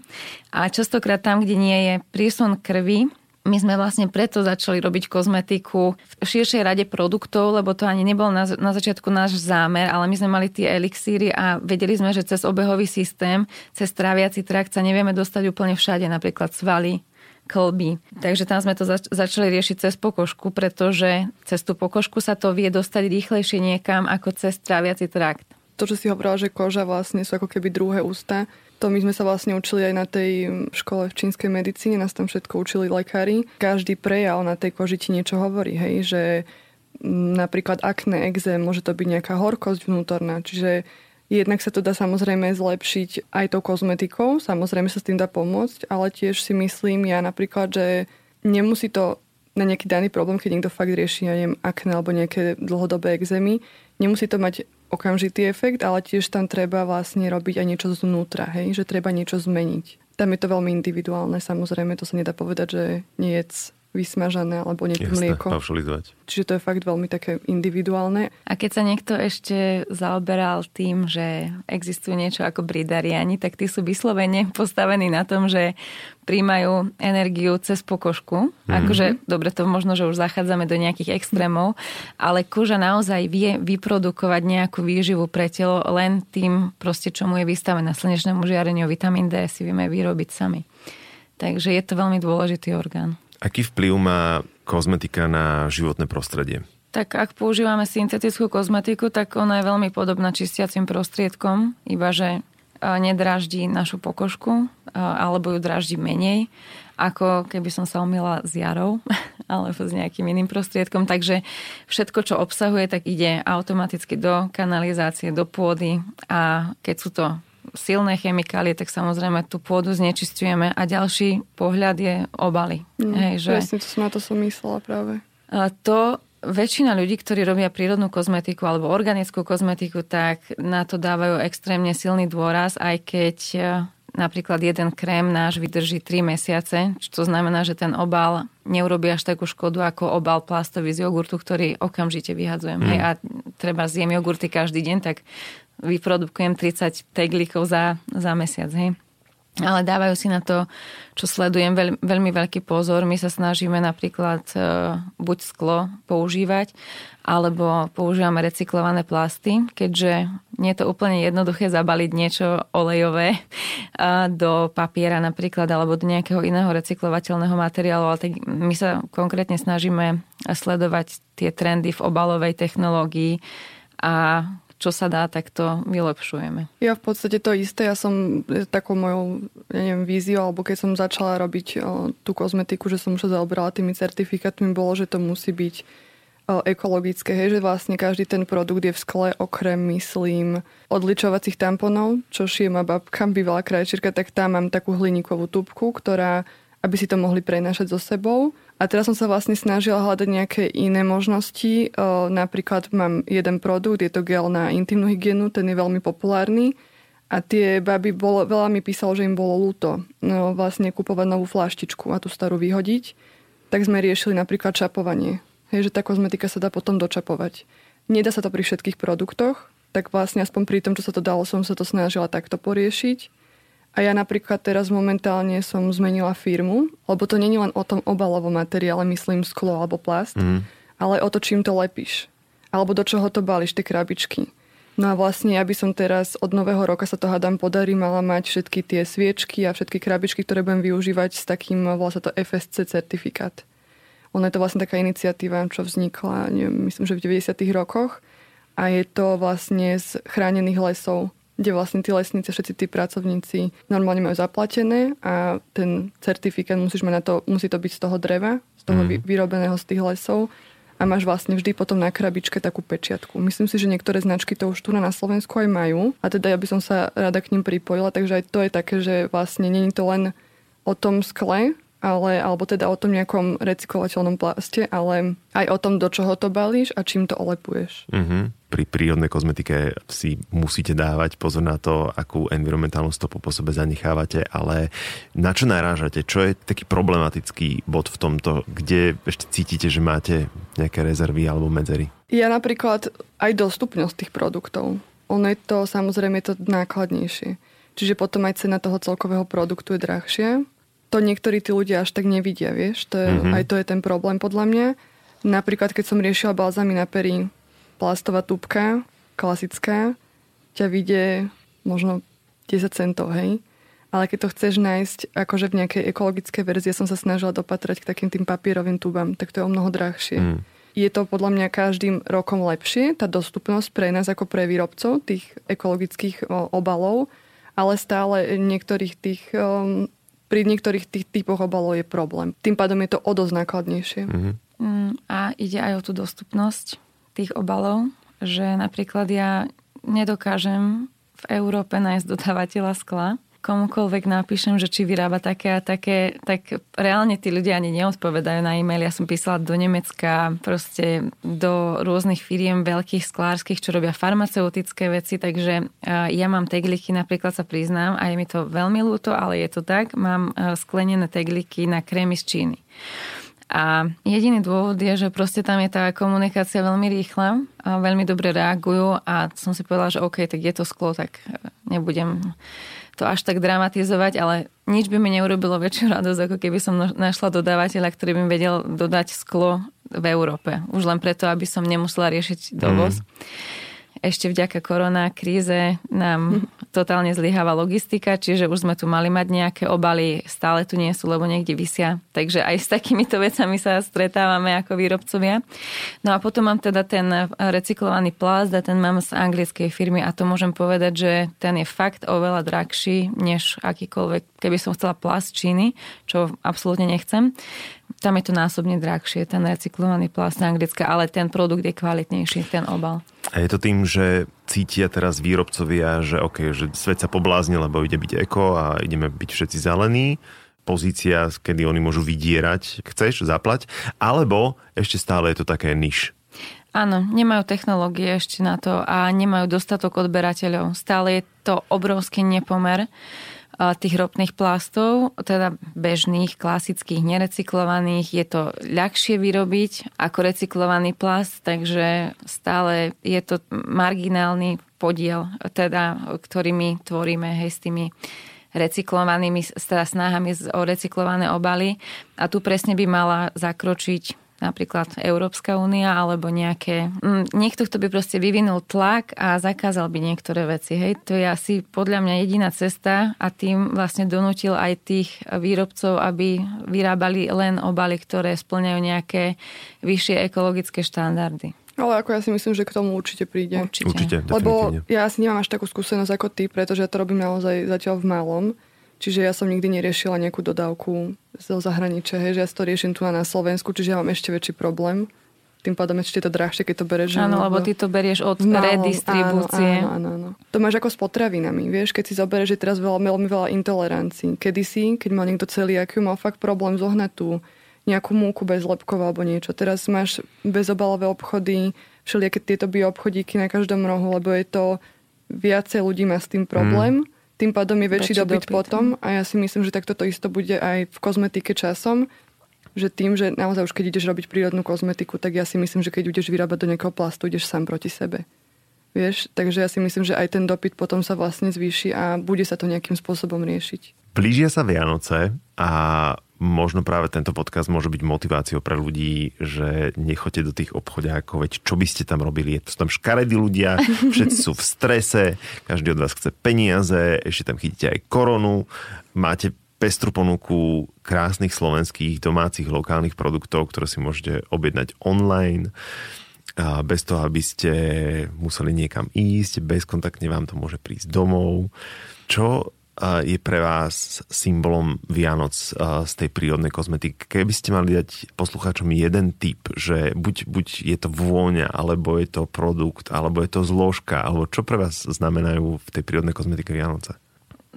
A častokrát tam, kde nie je prísun krvi, my sme vlastne preto začali robiť kozmetiku v širšej rade produktov, lebo to ani nebol na, na začiatku náš zámer, ale my sme mali tie elixíry a vedeli sme, že cez obehový systém, cez tráviaci trakt sa nevieme dostať úplne všade, napríklad svaly, klby. Takže tam sme to zač- začali riešiť cez pokožku, pretože cez tú pokožku sa to vie dostať rýchlejšie niekam ako cez tráviaci trakt to, čo si hovorila, že koža vlastne sú ako keby druhé ústa, to my sme sa vlastne učili aj na tej škole v čínskej medicíne, nás tam všetko učili lekári. Každý prejav na tej koži ti niečo hovorí, hej, že napríklad akné, exém, môže to byť nejaká horkosť vnútorná, čiže jednak sa to dá samozrejme zlepšiť aj tou kozmetikou, samozrejme sa s tým dá pomôcť, ale tiež si myslím ja napríklad, že nemusí to na nejaký daný problém, keď niekto fakt rieši, ja neviem, akné alebo nejaké dlhodobé exémy, nemusí to mať okamžitý efekt, ale tiež tam treba vlastne robiť aj niečo znútra, hej? že treba niečo zmeniť. Tam je to veľmi individuálne, samozrejme, to sa nedá povedať, že nejedz vysmažané alebo nie mlieko. paušalizovať. Čiže to je fakt veľmi také individuálne. A keď sa niekto ešte zaoberal tým, že existujú niečo ako bridariani, tak tí sú vyslovene postavení na tom, že príjmajú energiu cez pokožku. Mm-hmm. Akože, dobre, to možno, že už zachádzame do nejakých extrémov, ale koža naozaj vie vyprodukovať nejakú výživu pre telo len tým proste, čo mu je vystavené slnečnému žiareniu, vitamín D si vieme vyrobiť sami. Takže je to veľmi dôležitý orgán. Aký vplyv má kozmetika na životné prostredie? Tak ak používame syntetickú kozmetiku, tak ona je veľmi podobná čistiacim prostriedkom, iba že nedráždi našu pokožku alebo ju dráždi menej, ako keby som sa umila s jarou alebo s nejakým iným prostriedkom. Takže všetko, čo obsahuje, tak ide automaticky do kanalizácie, do pôdy a keď sú to silné chemikálie, tak samozrejme tú pôdu znečistujeme a ďalší pohľad je obaly. Mm, Hej, že... Presne, to som na to som myslela práve. A to väčšina ľudí, ktorí robia prírodnú kozmetiku alebo organickú kozmetiku, tak na to dávajú extrémne silný dôraz, aj keď e, napríklad jeden krém náš vydrží 3 mesiace, čo znamená, že ten obal neurobí až takú škodu ako obal plastový z jogurtu, ktorý okamžite vyhadzujem. Mm. Hej, a treba zjem jogurty každý deň, tak vyprodukujem 30 teglikov za, za mesiac. Hej. Ale dávajú si na to, čo sledujem, veľ, veľmi veľký pozor. My sa snažíme napríklad e, buď sklo používať, alebo používame recyklované plasty, keďže nie je to úplne jednoduché zabaliť niečo olejové e, do papiera napríklad, alebo do nejakého iného recyklovateľného materiálu. Ale tak my sa konkrétne snažíme sledovať tie trendy v obalovej technológii a čo sa dá, tak to vylepšujeme. Ja v podstate to isté. Ja som takou mojou, ja neviem, víziou, alebo keď som začala robiť o, tú kozmetiku, že som sa zaoberala tými certifikátmi, bolo, že to musí byť o, ekologické. Hej, že vlastne každý ten produkt je v skle, okrem, myslím, odličovacích tamponov, čo šije ma babka, bývalá krajčírka, tak tam mám takú hliníkovú tubku, ktorá aby si to mohli prenášať so sebou. A teraz som sa vlastne snažila hľadať nejaké iné možnosti. Napríklad mám jeden produkt, je to gel na intimnú hygienu, ten je veľmi populárny. A tie baby, bolo, veľa mi písalo, že im bolo ľúto no, vlastne kúpovať novú flaštičku a tú starú vyhodiť. Tak sme riešili napríklad čapovanie. Hej, že tá kozmetika sa dá potom dočapovať. Nedá sa to pri všetkých produktoch, tak vlastne aspoň pri tom, čo sa to dalo, som sa to snažila takto poriešiť. A ja napríklad teraz momentálne som zmenila firmu, lebo to není len o tom obalovom materiále, myslím sklo alebo plast, mm. ale o to, čím to lepíš. Alebo do čoho to balíš, tie krabičky. No a vlastne ja by som teraz od nového roka sa to hádam podarí, mala mať všetky tie sviečky a všetky krabičky, ktoré budem využívať s takým vlastne to FSC certifikát. Ono je to vlastne taká iniciatíva, čo vznikla, neviem, myslím, že v 90. rokoch a je to vlastne z chránených lesov kde vlastne tí lesníci, všetci tí pracovníci normálne majú zaplatené a ten certifikát musíš mať na to, musí to byť z toho dreva, z toho mm. vyrobeného z tých lesov a máš vlastne vždy potom na krabičke takú pečiatku. Myslím si, že niektoré značky to už tu na Slovensku aj majú a teda ja by som sa rada k ním pripojila, takže aj to je také, že vlastne není to len o tom skle, ale, alebo teda o tom nejakom recyklovateľnom plaste, ale aj o tom, do čoho to balíš a čím to olepuješ. Uh-huh. Pri prírodnej kozmetike si musíte dávať pozor na to, akú environmentálnu stopu po sebe zanechávate, ale na čo narážate? Čo je taký problematický bod v tomto, kde ešte cítite, že máte nejaké rezervy alebo medzery? Ja napríklad aj dostupnosť tých produktov. Ono je to samozrejme je to nákladnejšie. Čiže potom aj cena toho celkového produktu je drahšia to niektorí tí ľudia až tak nevidia, vieš. To je, mm-hmm. Aj to je ten problém podľa mňa. Napríklad, keď som riešila balzamy na pery, plastová tubka, klasická, ťa vidie možno 10 centov, hej. Ale keď to chceš nájsť akože v nejakej ekologickej verzii, som sa snažila dopatrať k takým tým papierovým tubám, tak to je o mnoho drahšie. Mm. Je to podľa mňa každým rokom lepšie, tá dostupnosť pre nás ako pre výrobcov tých ekologických obalov, ale stále niektorých tých um, pri niektorých tých typoch obalov je problém. Tým pádom je to o dosť nákladnejšie. Mm-hmm. Mm, a ide aj o tú dostupnosť tých obalov, že napríklad ja nedokážem v Európe nájsť dodávateľa skla, komukoľvek napíšem, že či vyrába také a také, tak reálne tí ľudia ani neodpovedajú na e-mail. Ja som písala do Nemecka, proste do rôznych firiem veľkých sklárskych, čo robia farmaceutické veci, takže ja mám tegliky, napríklad sa priznám, a je mi to veľmi ľúto, ale je to tak, mám sklenené tegliky na krémy z Číny. A jediný dôvod je, že proste tam je tá komunikácia veľmi rýchla a veľmi dobre reagujú a som si povedala, že OK, tak je to sklo, tak nebudem to až tak dramatizovať, ale nič by mi neurobilo väčšiu radosť, ako keby som našla dodávateľa, ktorý by vedel dodať sklo v Európe. Už len preto, aby som nemusela riešiť dovoz. Mm ešte vďaka korona kríze nám totálne zlyháva logistika, čiže už sme tu mali mať nejaké obaly, stále tu nie sú, lebo niekde vysia. Takže aj s takýmito vecami sa stretávame ako výrobcovia. No a potom mám teda ten recyklovaný plast a ten mám z anglickej firmy a to môžem povedať, že ten je fakt oveľa drahší než akýkoľvek, keby som chcela plast Číny, čo absolútne nechcem tam je to násobne drahšie, ten recyklovaný plast anglická, ale ten produkt je kvalitnejší, ten obal. A je to tým, že cítia teraz výrobcovia, že OK, že svet sa poblázni, lebo ide byť eko a ideme byť všetci zelení, pozícia, kedy oni môžu vydierať, chceš, zaplať, alebo ešte stále je to také niž. Áno, nemajú technológie ešte na to a nemajú dostatok odberateľov. Stále je to obrovský nepomer tých ropných plastov, teda bežných, klasických, nerecyklovaných. Je to ľahšie vyrobiť ako recyklovaný plast, takže stále je to marginálny podiel, teda, ktorý my tvoríme hej, s tými recyklovanými, teda snahami o recyklované obaly. A tu presne by mala zakročiť napríklad Európska únia alebo nejaké... Mm, niekto, kto by proste vyvinul tlak a zakázal by niektoré veci. Hej, to je asi podľa mňa jediná cesta a tým vlastne donútil aj tých výrobcov, aby vyrábali len obaly, ktoré splňajú nejaké vyššie ekologické štandardy. Ale ako ja si myslím, že k tomu určite príde. Určite. určite Lebo ja asi nemám až takú skúsenosť ako ty, pretože ja to robím naozaj zatiaľ v malom. Čiže ja som nikdy neriešila nejakú dodávku zo zahraničia, hej, že ja to riešim tu na Slovensku, čiže ja mám ešte väčší problém. Tým pádom ešte je to drahšie, keď to bereš. Áno, lebo ty to berieš od Malom, redistribúcie. Áno, áno, áno. To máš ako s potravinami, vieš, keď si zoberieš, že teraz veľa, veľmi veľa intolerancií. Kedysi, keď mal niekto celiakiu, mal fakt problém zohnať tú nejakú múku bez lepkov alebo niečo. Teraz máš bezobalové obchody, všelijaké tieto bioobchodíky na každom rohu, lebo je to viacej ľudí má s tým problém. Mm tým pádom je väčší, väčší dopyt, dopyt potom a ja si myslím, že takto to isto bude aj v kozmetike časom, že tým, že naozaj už keď ideš robiť prírodnú kozmetiku, tak ja si myslím, že keď ideš vyrábať do nejakého plastu, ideš sám proti sebe. Vieš, takže ja si myslím, že aj ten dopyt potom sa vlastne zvýši a bude sa to nejakým spôsobom riešiť. Blížia sa Vianoce a možno práve tento podcast môže byť motiváciou pre ľudí, že nechoďte do tých obchodiákov, veď čo by ste tam robili? Sú tam škaredí ľudia, všetci sú v strese, každý od vás chce peniaze, ešte tam chytíte aj koronu, máte pestru ponuku krásnych slovenských domácich lokálnych produktov, ktoré si môžete objednať online bez toho, aby ste museli niekam ísť, bezkontaktne vám to môže prísť domov. Čo je pre vás symbolom Vianoc z tej prírodnej kozmetiky? Keby ste mali dať poslucháčom jeden typ, že buď, buď je to vôňa, alebo je to produkt, alebo je to zložka, alebo čo pre vás znamenajú v tej prírodnej kozmetike Vianoce?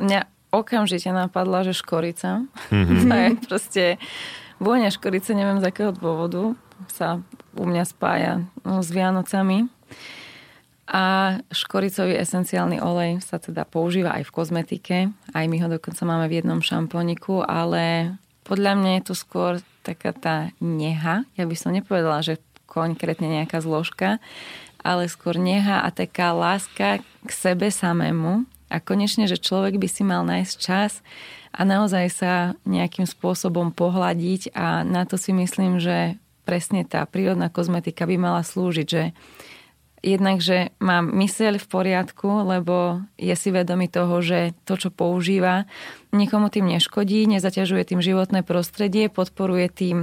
Mňa okamžite napadla, že škorica. Mm-hmm. to je proste vôňa škorice, neviem z akého dôvodu sa u mňa spája no, s Vianocami. A škoricový esenciálny olej sa teda používa aj v kozmetike. Aj my ho dokonca máme v jednom šampóniku, ale podľa mňa je to skôr taká tá neha. Ja by som nepovedala, že konkrétne nejaká zložka, ale skôr neha a taká láska k sebe samému. A konečne, že človek by si mal nájsť čas a naozaj sa nejakým spôsobom pohľadiť a na to si myslím, že presne tá prírodná kozmetika by mala slúžiť, že jednak, že má myseľ v poriadku, lebo je si vedomý toho, že to, čo používa, nikomu tým neškodí, nezaťažuje tým životné prostredie, podporuje tým,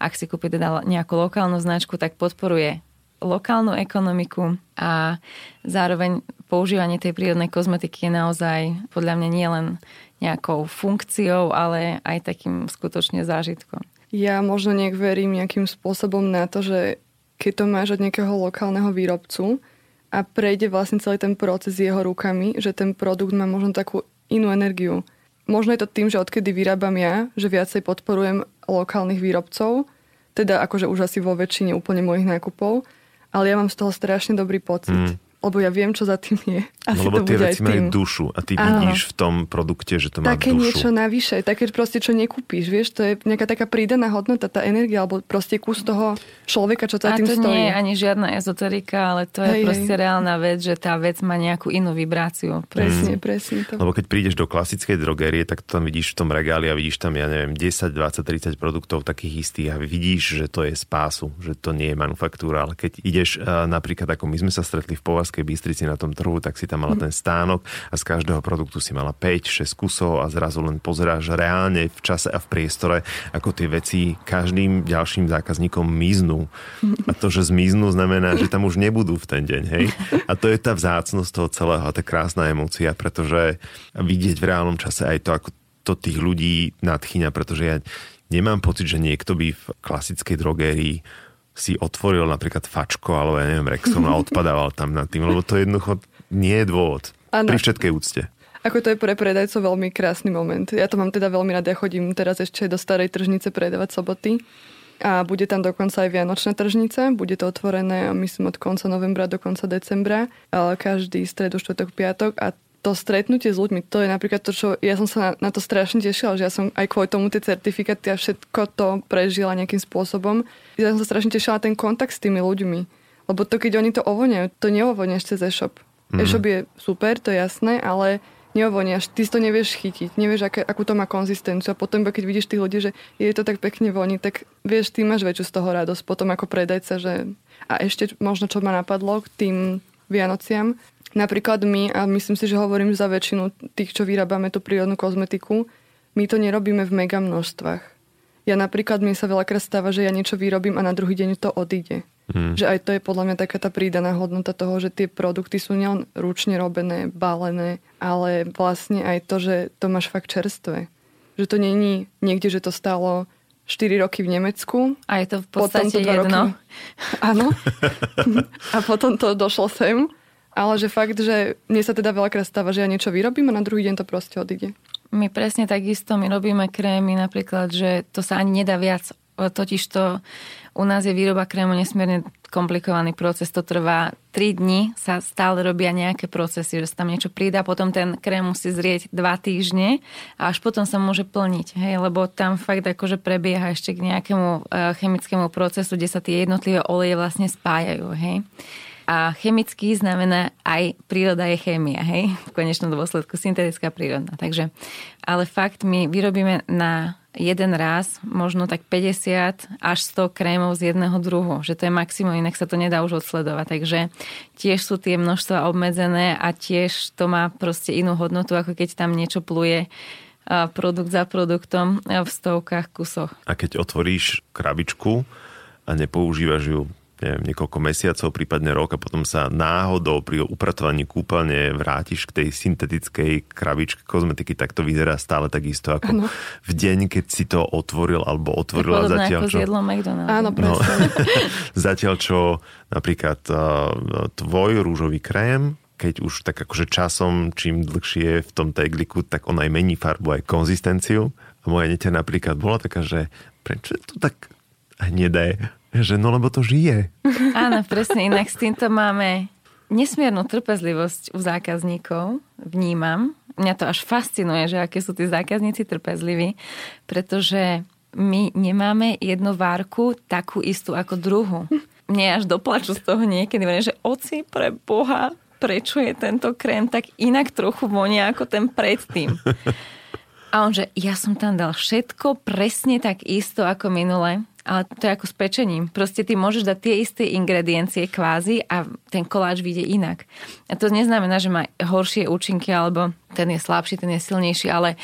ak si kúpi teda nejakú lokálnu značku, tak podporuje lokálnu ekonomiku a zároveň používanie tej prírodnej kozmetiky je naozaj podľa mňa nielen nejakou funkciou, ale aj takým skutočne zážitkom. Ja možno nejak verím nejakým spôsobom na to, že keď to máš od nejakého lokálneho výrobcu a prejde vlastne celý ten proces jeho rukami, že ten produkt má možno takú inú energiu. Možno je to tým, že odkedy vyrábam ja, že viacej podporujem lokálnych výrobcov, teda akože už asi vo väčšine úplne mojich nákupov, ale ja mám z toho strašne dobrý pocit. Mm. Lebo ja viem, čo za tým je. Asi no, lebo tie veci majú dušu a ty Áno. vidíš v tom produkte, že to má také dušu. Také niečo navyše, také proste, čo nekúpíš, vieš, to je nejaká taká prídaná hodnota, tá energia, alebo proste kus toho človeka, čo za tým stojí. A to nie je ani žiadna ezoterika, ale to je hej, proste hej. reálna vec, že tá vec má nejakú inú vibráciu. Presne, mm. presne to. Lebo keď prídeš do klasickej drogerie, tak to tam vidíš v tom regáli a vidíš tam, ja neviem, 10, 20, 30 produktov takých istých a vidíš, že to je spásu, že to nie je manufaktúra, ale keď ideš uh, napríklad, ako my sme sa stretli v Povazkej Bystrici na tom trhu, tak si tam mala ten stánok a z každého produktu si mala 5-6 kusov a zrazu len pozeráš reálne v čase a v priestore, ako tie veci každým ďalším zákazníkom miznú. A to, že zmiznú, znamená, že tam už nebudú v ten deň. Hej? A to je tá vzácnosť toho celého a tá krásna emócia, pretože vidieť v reálnom čase aj to, ako to tých ľudí nadchýňa, pretože ja nemám pocit, že niekto by v klasickej drogérii si otvoril napríklad fačko alebo ja neviem, Rexon a odpadával tam nad tým, lebo to jednoducho nie je dôvod. Ano. Pri všetkej úcte. Ako to je pre predajcov veľmi krásny moment. Ja to mám teda veľmi rada. Ja chodím teraz ešte do starej tržnice predávať soboty. A bude tam dokonca aj Vianočná tržnica. Bude to otvorené, myslím, od konca novembra do konca decembra. Každý stredu, štvrtok, piatok. A to stretnutie s ľuďmi, to je napríklad to, čo ja som sa na, na to strašne tešila, že ja som aj kvôli tomu tie certifikáty a všetko to prežila nejakým spôsobom. Ja som sa strašne tešila ten kontakt s tými ľuďmi. Lebo to, keď oni to ovoniajú, to neovoniaš cez e-shop. Mm. E-shop je super, to je jasné, ale neovoniaš, ty si to nevieš chytiť, nevieš, aké, akú to má konzistenciu a potom, keď vidíš tých ľudí, že je to tak pekne voní, tak vieš, ty máš väčšiu z toho radosť potom ako predajca, že a ešte možno, čo ma napadlo k tým Vianociam, Napríklad my, a myslím si, že hovorím za väčšinu tých, čo vyrábame tú prírodnú kozmetiku, my to nerobíme v mega množstvách. Ja napríklad, mi sa veľakrát stáva, že ja niečo vyrobím a na druhý deň to odíde. Mm. Že aj to je podľa mňa taká tá prídaná hodnota toho, že tie produkty sú nielen ručne robené, balené, ale vlastne aj to, že to máš fakt čerstvé. Že to není niekde, že to stalo 4 roky v Nemecku. A je to v podstate potom to jedno. Roky... Áno. a potom to došlo sem ale že fakt, že mne sa teda veľakrát stáva, že ja niečo vyrobím a na druhý deň to proste odíde. My presne takisto, my robíme krémy napríklad, že to sa ani nedá viac. Totiž to u nás je výroba krému nesmierne komplikovaný proces, to trvá 3 dní, sa stále robia nejaké procesy, že sa tam niečo pridá, potom ten krém musí zrieť 2 týždne a až potom sa môže plniť, hej, lebo tam fakt akože prebieha ešte k nejakému eh, chemickému procesu, kde sa tie jednotlivé oleje vlastne spájajú, hej. A chemický znamená aj príroda je chémia, hej? V konečnom dôsledku syntetická prírodná. Takže, ale fakt my vyrobíme na jeden raz možno tak 50 až 100 krémov z jedného druhu, že to je maximum, inak sa to nedá už odsledovať. Takže tiež sú tie množstva obmedzené a tiež to má proste inú hodnotu, ako keď tam niečo pluje produkt za produktom v stovkách kusoch. A keď otvoríš krabičku a nepoužívaš ju neviem, niekoľko mesiacov, prípadne rok a potom sa náhodou pri upratovaní kúpeľne vrátiš k tej syntetickej krabičke kozmetiky, tak to vyzerá stále takisto ako ano. v deň, keď si to otvoril alebo otvorila zatiaľ čo... Áno, no, zatiaľ čo napríklad uh, tvoj rúžový krém keď už tak akože časom, čím dlhšie je v tom tegliku, tak on aj mení farbu, aj konzistenciu. A moja neťa napríklad bola taká, že prečo je to tak hnedé? Že no lebo to žije. Áno, presne. Inak s týmto máme nesmiernu trpezlivosť u zákazníkov. Vnímam. Mňa to až fascinuje, že aké sú tí zákazníci trpezliví, pretože my nemáme jednu várku takú istú ako druhú. Mne až doplaču z toho niekedy, že oci pre Boha, prečo je tento krém tak inak trochu vonia ako ten predtým. A on, že ja som tam dal všetko presne tak isto ako minule. Ale to je ako s pečením. Proste ty môžeš dať tie isté ingrediencie kvázi a ten koláč vyjde inak. A to neznamená, že má horšie účinky alebo ten je slabší, ten je silnejší, ale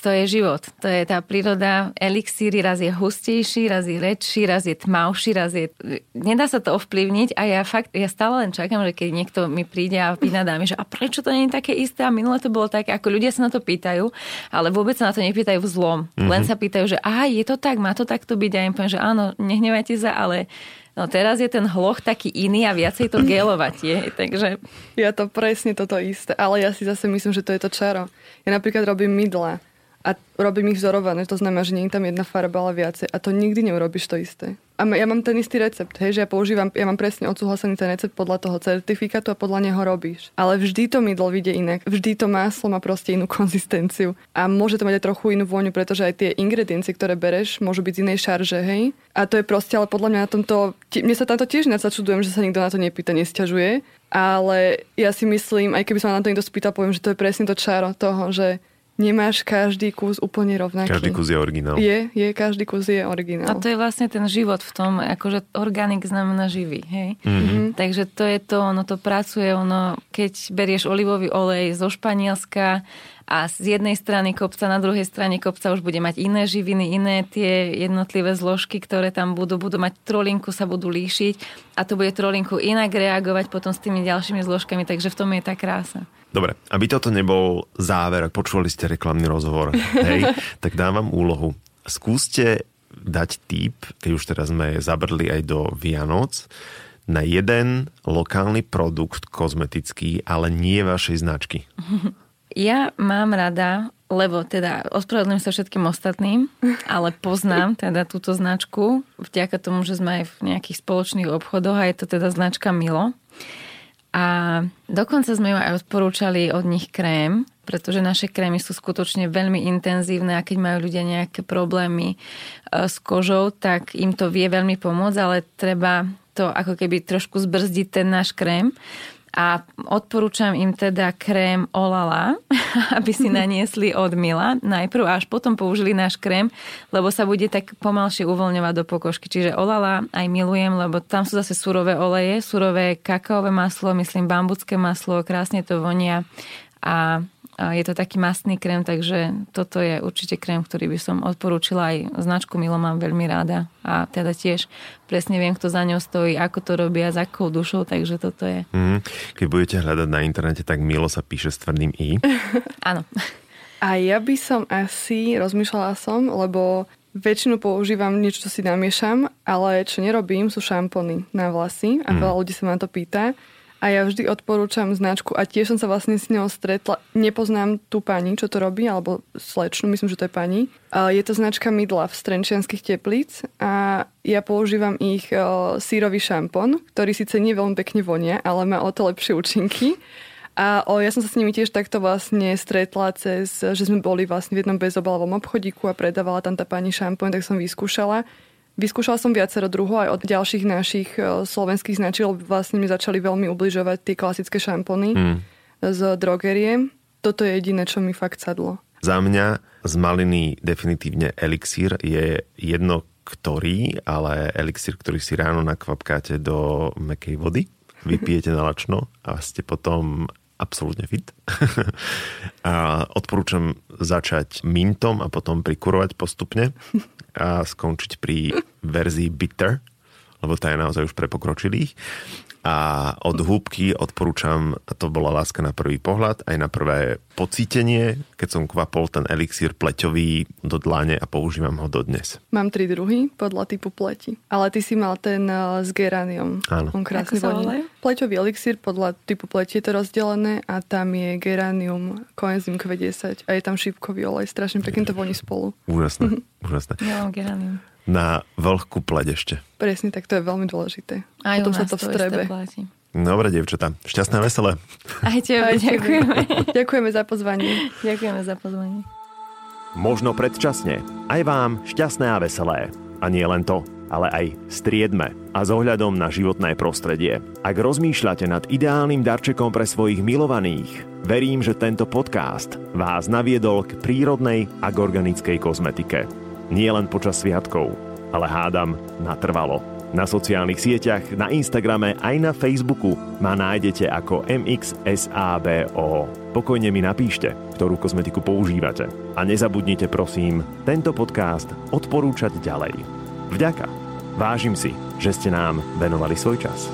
to je život. To je tá príroda. Elixíry raz je hustejší, raz je väčší, raz je tmavší, raz je... Nedá sa to ovplyvniť a ja fakt, ja stále len čakám, že keď niekto mi príde a vynadá mi, že a prečo to nie je také isté a minule to bolo také, ako ľudia sa na to pýtajú, ale vôbec sa na to nepýtajú v zlom. Mm-hmm. Len sa pýtajú, že aha, je to tak, má to takto byť a ja im poviem, že áno, nehnevajte sa, ale No teraz je ten hloch taký iný a viacej to gelovať je, takže... Ja to presne toto isté, ale ja si zase myslím, že to je to čaro. Ja napríklad robím mydla a robím ich vzorované, to znamená, že nie je tam jedna farba, ale viacej a to nikdy neurobiš to isté. A ja mám ten istý recept, hej, že ja používam, ja mám presne odsúhlasený ten recept podľa toho certifikátu a podľa neho robíš. Ale vždy to mydlo vyjde inak. Vždy to maslo má proste inú konzistenciu. A môže to mať aj trochu inú vôňu, pretože aj tie ingrediencie, ktoré bereš, môžu byť z inej šarže, hej. A to je proste, ale podľa mňa na tomto, mne sa tamto tiež nesačudujem, že sa nikto na to nepýta, nesťažuje. Ale ja si myslím, aj keby som na to niekto spýtal, poviem, že to je presne to čaro toho, že nemáš každý kus úplne rovnaký. Každý kus je originál. Je, je, každý kus je originál. A to je vlastne ten život v tom, akože organik znamená živý, hej? Mm-hmm. Takže to je to, ono to pracuje, ono, keď berieš olivový olej zo Španielska a z jednej strany kopca, na druhej strane kopca už bude mať iné živiny, iné tie jednotlivé zložky, ktoré tam budú, budú mať trolinku, sa budú líšiť a to bude trolinku inak reagovať potom s tými ďalšími zložkami, takže v tom je tá krása. Dobre, aby toto nebol záver, počuli ste reklamný rozhovor, hej, tak dávam úlohu. Skúste dať tip, keď už teraz sme zabrdli aj do Vianoc, na jeden lokálny produkt kozmetický, ale nie vašej značky. Ja mám rada, lebo teda ospravedlňujem sa všetkým ostatným, ale poznám teda túto značku vďaka tomu, že sme aj v nejakých spoločných obchodoch a je to teda značka Milo. A dokonca sme ju aj odporúčali od nich krém, pretože naše krémy sú skutočne veľmi intenzívne a keď majú ľudia nejaké problémy e, s kožou, tak im to vie veľmi pomôcť, ale treba to ako keby trošku zbrzdiť ten náš krém a odporúčam im teda krém Olala, aby si naniesli od Mila najprv až potom použili náš krém, lebo sa bude tak pomalšie uvoľňovať do pokožky. Čiže Olala aj milujem, lebo tam sú zase surové oleje, surové kakaové maslo, myslím bambucké maslo, krásne to vonia a je to taký mastný krém, takže toto je určite krém, ktorý by som odporúčila aj značku Milo mám veľmi rada a teda tiež presne viem, kto za ňou stojí, ako to robia, s akou dušou, takže toto je. Mm, keď budete hľadať na internete, tak Milo sa píše s tvrdým i. Áno. A ja by som asi, rozmýšľala som, lebo väčšinu používam niečo, čo si namiešam, ale čo nerobím, sú šampóny na vlasy a mm. veľa ľudí sa ma to pýta a ja vždy odporúčam značku a tiež som sa vlastne s ňou stretla. Nepoznám tú pani, čo to robí, alebo slečnu, myslím, že to je pani. Je to značka Midla v Strenčianských teplíc a ja používam ich sírový šampón, ktorý síce nie veľmi pekne vonia, ale má o to lepšie účinky. A o, ja som sa s nimi tiež takto vlastne stretla cez, že sme boli vlastne v jednom bezobalovom obchodíku a predávala tam tá pani šampón, tak som vyskúšala. Vyskúšala som viacero druhov aj od ďalších našich e, slovenských značiek, lebo vlastne mi začali veľmi ubližovať tie klasické šampóny mm. z drogerie. Toto je jediné, čo mi fakt sadlo. Za mňa z maliny definitívne elixír je jedno ktorý, ale elixír, ktorý si ráno nakvapkáte do mekej vody, vypijete na lačno a ste potom absolútne fit. a odporúčam začať mintom a potom prikurovať postupne a skončiť pri verzii bitter, lebo tá je naozaj už pre pokročilých. A od húbky odporúčam, a to bola láska na prvý pohľad, aj na prvé pocítenie, keď som kvapol ten elixír pleťový do dlane a používam ho dodnes. Mám tri druhy podľa typu pleti. Ale ty si mal ten uh, s geranium. Áno. On krásny voní. Pleťový elixír podľa typu pleti je to rozdelené a tam je geranium coenzym Q10 a je tam šípkový olej. Strašne pekne to voní spolu. Úžasné, úžasné. Ja mám geranium na vlhkú pleť ešte. Presne, tak to je veľmi dôležité. Aj Potom sa to vstrebe. Dobre, devčatá. Šťastné a veselé. Aj tebe, ďakujeme. ďakujeme za pozvanie. Ďakujeme za pozvanie. Možno predčasne. Aj vám šťastné a veselé. A nie len to, ale aj striedme a s ohľadom na životné prostredie. Ak rozmýšľate nad ideálnym darčekom pre svojich milovaných, verím, že tento podcast vás naviedol k prírodnej a k organickej kozmetike. Nie len počas sviatkov, ale hádam natrvalo. Na sociálnych sieťach, na Instagrame aj na Facebooku ma nájdete ako MXSABO. Pokojne mi napíšte, ktorú kozmetiku používate. A nezabudnite prosím tento podcast odporúčať ďalej. Vďaka. Vážim si, že ste nám venovali svoj čas.